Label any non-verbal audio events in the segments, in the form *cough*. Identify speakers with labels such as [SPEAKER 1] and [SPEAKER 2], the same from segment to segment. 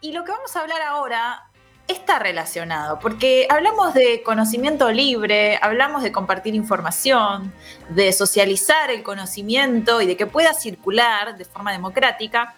[SPEAKER 1] Y lo que vamos a hablar ahora está relacionado, porque hablamos de conocimiento libre, hablamos de compartir información, de socializar el conocimiento y de que pueda circular de forma democrática.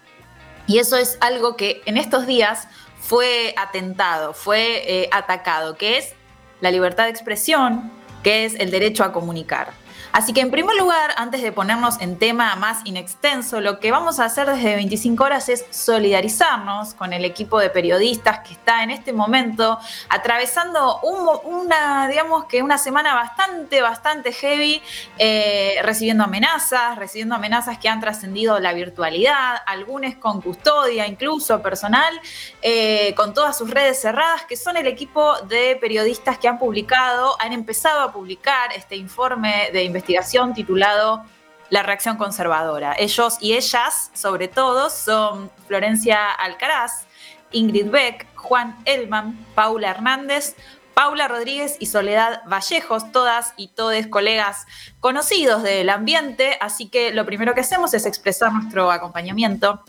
[SPEAKER 1] Y eso es algo que en estos días fue atentado, fue eh, atacado, que es la libertad de expresión, que es el derecho a comunicar. Así que en primer lugar, antes de ponernos en tema más inextenso, lo que vamos a hacer desde 25 horas es solidarizarnos con el equipo de periodistas que está en este momento atravesando una, digamos que una semana bastante, bastante heavy, eh, recibiendo amenazas, recibiendo amenazas que han trascendido la virtualidad, algunas con custodia incluso personal, eh, con todas sus redes cerradas, que son el equipo de periodistas que han publicado, han empezado a publicar este informe de investigación investigación titulado La reacción conservadora. Ellos y ellas, sobre todo, son Florencia Alcaraz, Ingrid Beck, Juan Elman, Paula Hernández, Paula Rodríguez y Soledad Vallejos, todas y todes colegas conocidos del ambiente, así que lo primero que hacemos es expresar nuestro acompañamiento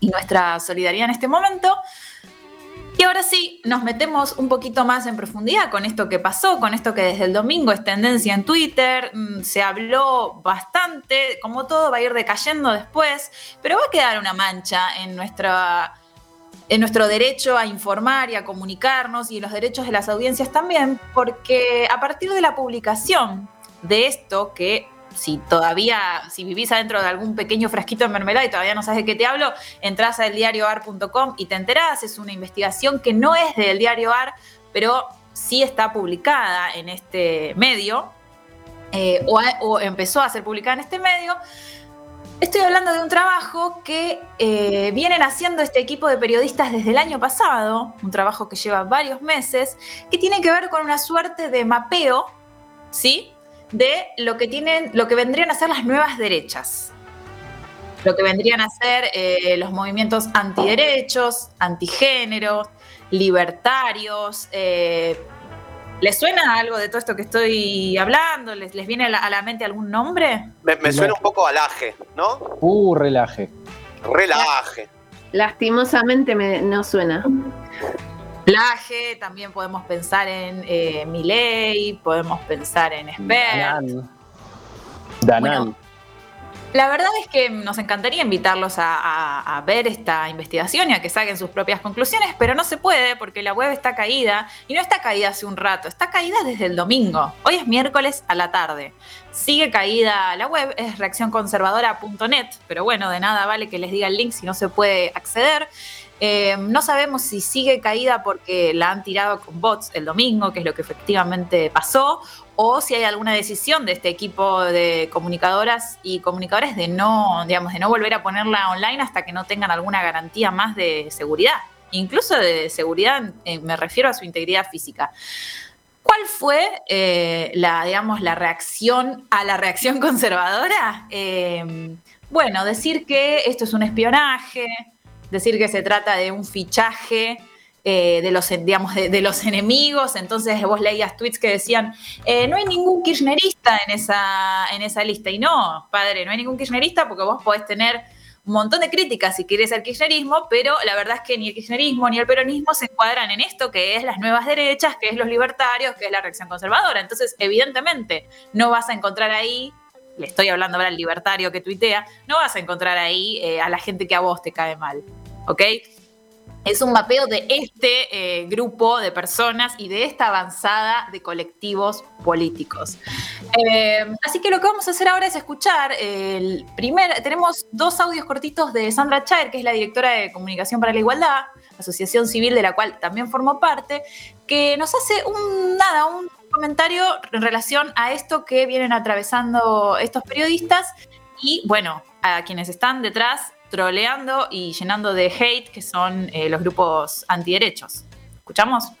[SPEAKER 1] y nuestra solidaridad en este momento. Y ahora sí, nos metemos un poquito más en profundidad con esto que pasó, con esto que desde el domingo es tendencia en Twitter, mm, se habló bastante, como todo va a ir decayendo después, pero va a quedar una mancha en nuestra en nuestro derecho a informar y a comunicarnos y los derechos de las audiencias también, porque a partir de la publicación de esto, que si todavía, si vivís adentro de algún pequeño frasquito de mermelada y todavía no sabes de qué te hablo, entras a eldiarioar.com y te enterás. Es una investigación que no es del diario AR, pero sí está publicada en este medio, eh, o, empezó a ser publicada en este medio. Estoy hablando de un trabajo que eh, vienen haciendo este equipo de periodistas desde el año pasado, un trabajo que lleva varios meses, que tiene que ver con una suerte de mapeo, ¿sí? De lo que tienen, lo que vendrían a ser las nuevas derechas. Lo que vendrían a ser eh, los movimientos antiderechos, antigénero, libertarios. Eh, ¿Les suena algo de todo esto que estoy hablando? ¿Les, les viene a la, mente algún nombre?
[SPEAKER 2] Me, suena un poco alaje, ¿no?
[SPEAKER 3] Uh, relaje.
[SPEAKER 2] Relaje.
[SPEAKER 4] Lastimosamente me, no suena.
[SPEAKER 1] Plaje, también podemos pensar en eh, Miley, podemos pensar en Spert.
[SPEAKER 3] Danan.
[SPEAKER 1] la verdad es que nos encantaría invitarlos a, ver esta investigación y a que saquen sus propias conclusiones, pero no se puede porque la web está caída y no está caída hace un rato, está caída desde el domingo. Hoy es miércoles a la tarde. Sigue caída la web, es reaccionconservadora.net, pero bueno, de nada vale que les diga el link si no se puede acceder. Eh, no sabemos si sigue caída porque la han tirado con bots el domingo, que es lo que efectivamente pasó, o si hay alguna decisión de este equipo de comunicadoras y comunicadores de no, digamos, de no volver a ponerla online hasta que no tengan alguna garantía más de seguridad. Incluso de seguridad, eh, me refiero a su integridad física. ¿Cuál fue eh, la, digamos, la reacción a la reacción *laughs* conservadora? bueno, decir que esto es un espionaje, decir que se trata de un fichaje eh, de, los, digamos, de, los enemigos, entonces vos leías tweets que decían, eh, no hay ningún kirchnerista en esa, en esa lista, y no, padre, no hay ningún kirchnerista porque vos podés tener un montón de críticas si querés al kirchnerismo, pero la verdad es que ni el kirchnerismo ni el peronismo se encuadran en esto que es las nuevas derechas, que es los libertarios, que es la reacción conservadora. Entonces, evidentemente, no vas a encontrar ahí le estoy hablando ahora al libertario que tuitea, no vas a encontrar ahí eh, a la gente que a vos te cae mal. ¿Ok? Es un mapeo de este eh, grupo de personas y de esta avanzada de colectivos políticos. Eh, así que lo que vamos a hacer ahora es escuchar el primer, tenemos dos audios cortitos de Sandra Chair, que es la directora de Comunicación para la Igualdad, asociación civil de la cual también formo parte, que nos hace un, nada, un comentario en relación a esto que vienen atravesando estos periodistas y, bueno, a quienes están detrás troleando y llenando de hate, que son eh, los grupos antiderechos. ¿Escuchamos?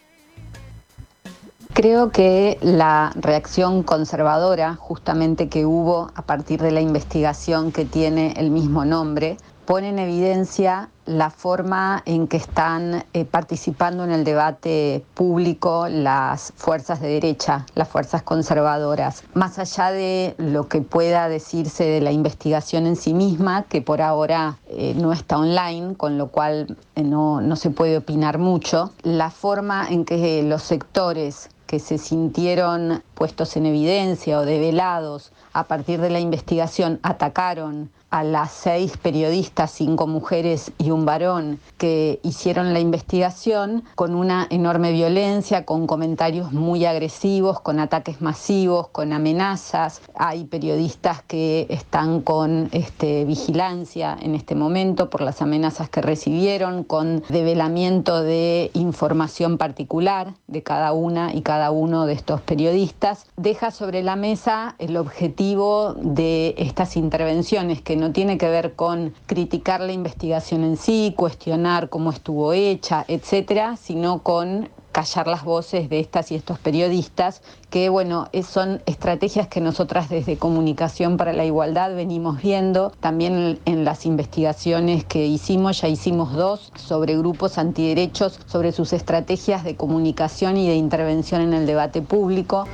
[SPEAKER 5] Creo que la reacción conservadora, justamente que hubo a partir de la investigación que tiene el mismo nombre, pone en evidencia la forma en que están eh, participando en el debate público las fuerzas de derecha, las fuerzas conservadoras, más allá de lo que pueda decirse de la investigación en sí misma, que por ahora eh, no está online, con lo cual eh, no, no se puede opinar mucho, la forma en que los sectores que se sintieron puestos en evidencia o develados a partir de la investigación atacaron a las seis periodistas, cinco mujeres y un varón, que hicieron la investigación con una enorme violencia, con comentarios muy agresivos, con ataques masivos, con amenazas. Hay periodistas que están con este, vigilancia en este momento por las amenazas que recibieron, con develamiento de información particular de cada una y cada uno de estos periodistas. Deja sobre la mesa el objetivo de estas intervenciones que no tiene que ver con criticar la investigación en sí, cuestionar cómo estuvo hecha, etcétera, sino con callar las voces de estas y estos periodistas, que bueno, son estrategias que nosotras desde Comunicación para la Igualdad venimos viendo, también en las investigaciones que hicimos, ya hicimos dos sobre grupos antiderechos, sobre sus estrategias de comunicación y de intervención en el debate público.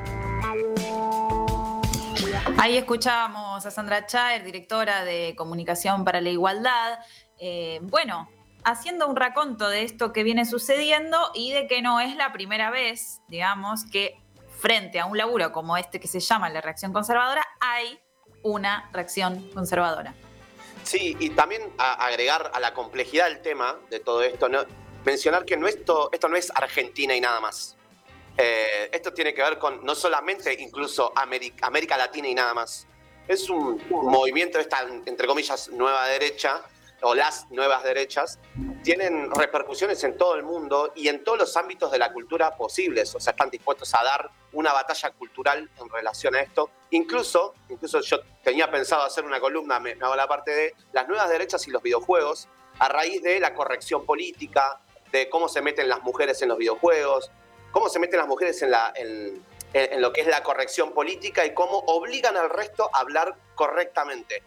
[SPEAKER 1] Ahí escuchábamos a Sandra Chaer, directora de Comunicación para la Igualdad. Eh, bueno, haciendo un raconto de esto que viene sucediendo y de que no es la primera vez, digamos, que frente a un laburo como este que se llama la reacción conservadora, hay una reacción conservadora.
[SPEAKER 2] Sí, y también agregar a la complejidad del tema de todo esto, mencionar que no esto, esto no es Argentina y nada más. Eh, esto tiene que ver con no solamente incluso América, Latina y nada más. Es un, movimiento de esta, entre comillas, nueva derecha o las nuevas derechas, tienen repercusiones en todo el mundo y en todos los ámbitos de la cultura posibles. O sea, están dispuestos a dar una batalla cultural en relación a esto. Incluso, incluso yo tenía pensado hacer una columna, me, me hago la parte de las nuevas derechas y los videojuegos, a raíz de la corrección política, de cómo se meten las mujeres en los videojuegos, cómo se meten las mujeres en, la, en, lo que es la corrección política y cómo obligan al resto a hablar correctamente.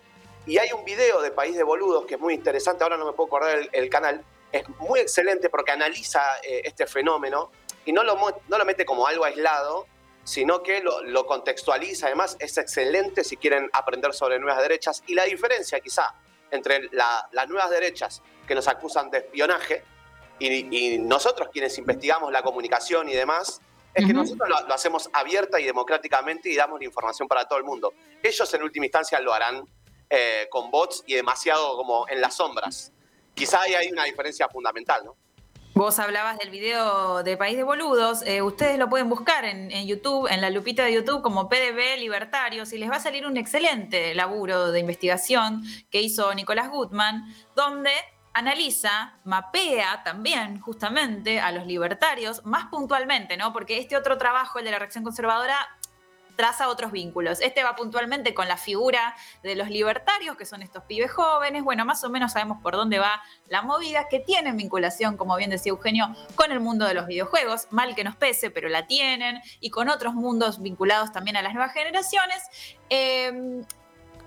[SPEAKER 2] Y hay un video de País de Boludos que es muy interesante, ahora no me puedo acordar el, canal, es muy excelente porque analiza eh, este fenómeno y no lo, no lo mete como algo aislado, sino que lo, contextualiza. Además, es excelente si quieren aprender sobre nuevas derechas. Y la diferencia quizá entre las nuevas derechas que nos acusan de espionaje y, nosotros quienes investigamos la comunicación y demás, es que nosotros lo, hacemos abierta y democráticamente y damos la información para todo el mundo. Ellos en última instancia lo harán eh, con bots y demasiado como en las sombras. Quizá ahí hay una diferencia fundamental, ¿no?
[SPEAKER 1] Vos hablabas del video de País de Boludos, eh, ustedes lo pueden buscar en, en, YouTube, en la lupita de YouTube como PDB Libertarios y les va a salir un excelente laburo de investigación que hizo Nicolás Gutman, donde analiza, mapea también justamente a los libertarios, más puntualmente, ¿no? Porque este otro trabajo, el de la reacción conservadora, traza otros vínculos. Este va puntualmente con la figura de los libertarios, que son estos pibes jóvenes. Bueno, más o menos sabemos por dónde va la movida, que tienen vinculación, como bien decía Eugenio, con el mundo de los videojuegos, mal que nos pese, pero la tienen, y con otros mundos vinculados también a las nuevas generaciones. Eh,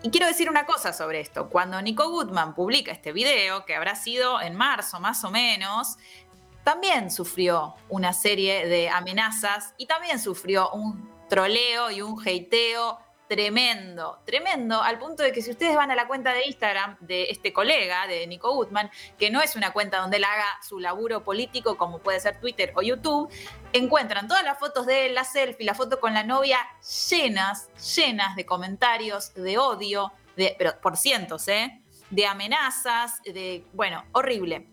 [SPEAKER 1] y quiero decir una cosa sobre esto. Cuando Nico Goodman publica este video, que habrá sido en marzo más o menos, también sufrió una serie de amenazas y también sufrió un troleo y un hateo tremendo, tremendo, al punto de que si ustedes van a la cuenta de Instagram de este colega, de Nico Gutman, que no es una cuenta donde él haga su laburo político como puede ser Twitter o YouTube, encuentran todas las fotos de él, la selfie, la foto con la novia, llenas, llenas de comentarios, de odio, de, pero por cientos, ¿eh? De amenazas, de, bueno, horrible.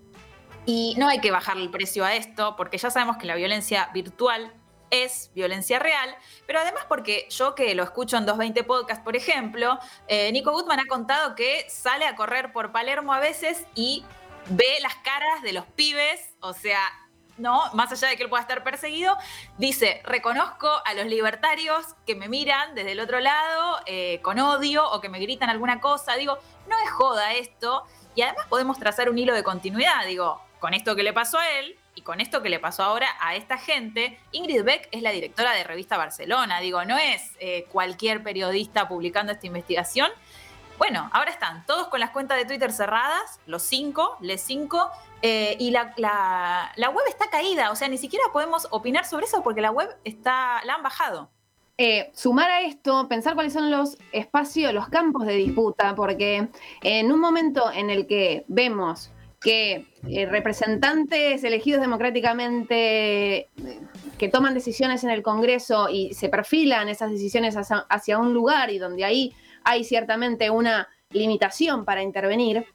[SPEAKER 1] Y no hay que bajarle el precio a esto, porque ya sabemos que la violencia virtual es violencia real, pero además porque yo que lo escucho en 220 Podcast, por ejemplo, eh, Nico Gutman ha contado que sale a correr por Palermo a veces y ve las caras de los pibes, o sea, no, más allá de que él pueda estar perseguido, dice, reconozco a los libertarios que me miran desde el otro lado eh, con odio o que me gritan alguna cosa, digo, no es joda esto, y además podemos trazar un hilo de continuidad, digo, con esto que le pasó a él, y con esto que le pasó ahora a esta gente, Ingrid Beck es la directora de Revista Barcelona, digo, no es eh, cualquier periodista publicando esta investigación. Bueno, ahora están todos con las cuentas de Twitter cerradas, los cinco, les cinco, eh, y la, web está caída, o sea, ni siquiera podemos opinar sobre eso porque la web está, la han bajado.
[SPEAKER 4] Eh, sumar a esto, pensar cuáles son los espacios, los campos de disputa, porque en un momento en el que vemos que eh, representantes elegidos democráticamente que toman decisiones en el Congreso y se perfilan esas decisiones hacia un lugar y donde ahí hay ciertamente una limitación para intervenir,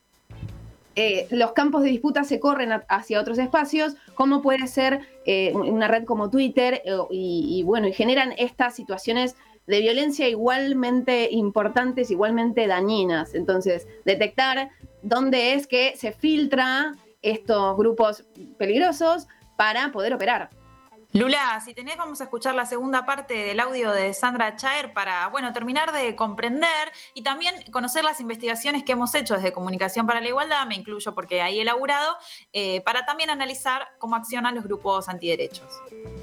[SPEAKER 4] eh, los campos de disputa se corren hacia otros espacios, como puede ser eh, una red como Twitter, eh, y, bueno, y generan estas situaciones de violencia igualmente importantes, igualmente dañinas. Entonces, detectar dónde es que se filtra estos grupos peligrosos para poder operar.
[SPEAKER 1] Lula, si tenés, vamos a escuchar la segunda parte del audio de Sandra Chaer para, bueno, terminar de comprender y también conocer las investigaciones que hemos hecho desde Comunicación para la Igualdad, me incluyo porque ahí he elaborado, eh, para también analizar cómo accionan los grupos antiderechos.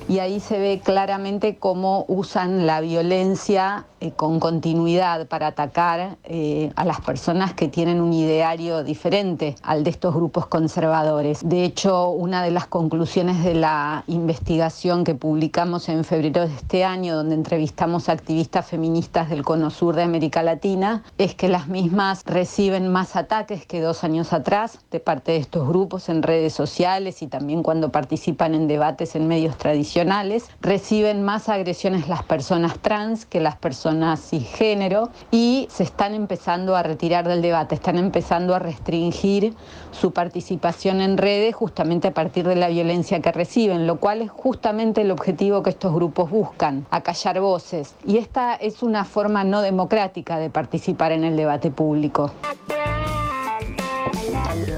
[SPEAKER 5] Y ahí se ve claramente cómo usan la violencia eh, con continuidad para atacar eh, a las personas que tienen un ideario diferente al de estos grupos conservadores. De hecho, una de las conclusiones de la investigación que publicamos en febrero de este año, donde entrevistamos a activistas feministas del Cono Sur de América Latina, es que las mismas reciben más ataques que dos años atrás de parte de estos grupos en redes sociales y también cuando participan en debates en medios tradicionales. Reciben más agresiones las personas trans que las personas cisgénero y se están empezando a retirar del debate, están empezando a restringir su participación en redes justamente a partir de la violencia que reciben, lo cual es justamente el objetivo que estos grupos buscan, acallar voces. Y esta es una forma no democrática de participar en el debate público.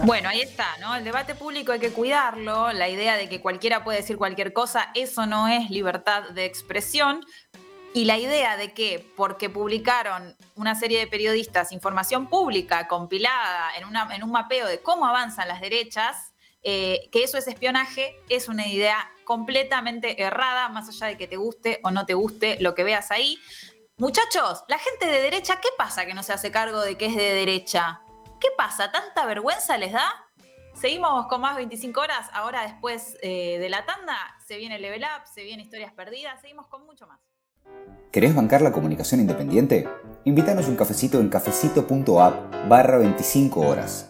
[SPEAKER 1] Bueno, ahí está, ¿no? El debate público hay que cuidarlo, la idea de que cualquiera puede decir cualquier cosa, eso no es libertad de expresión. Y la idea de que porque publicaron una serie de periodistas información pública compilada en, un mapeo de cómo avanzan las derechas, eh, que eso es espionaje, es una idea completamente errada, más allá de que te guste o no te guste lo que veas ahí. Muchachos, la gente de derecha, ¿qué pasa que no se hace cargo de que es de derecha? ¿Qué pasa? ¿Tanta vergüenza les da? Seguimos con más 25 horas. Ahora, después eh, de la tanda, se viene Level Up, se viene Historias Perdidas. Seguimos con mucho más.
[SPEAKER 6] ¿Querés bancar la comunicación independiente? Invítanos un cafecito en cafecito.app barra 25 horas.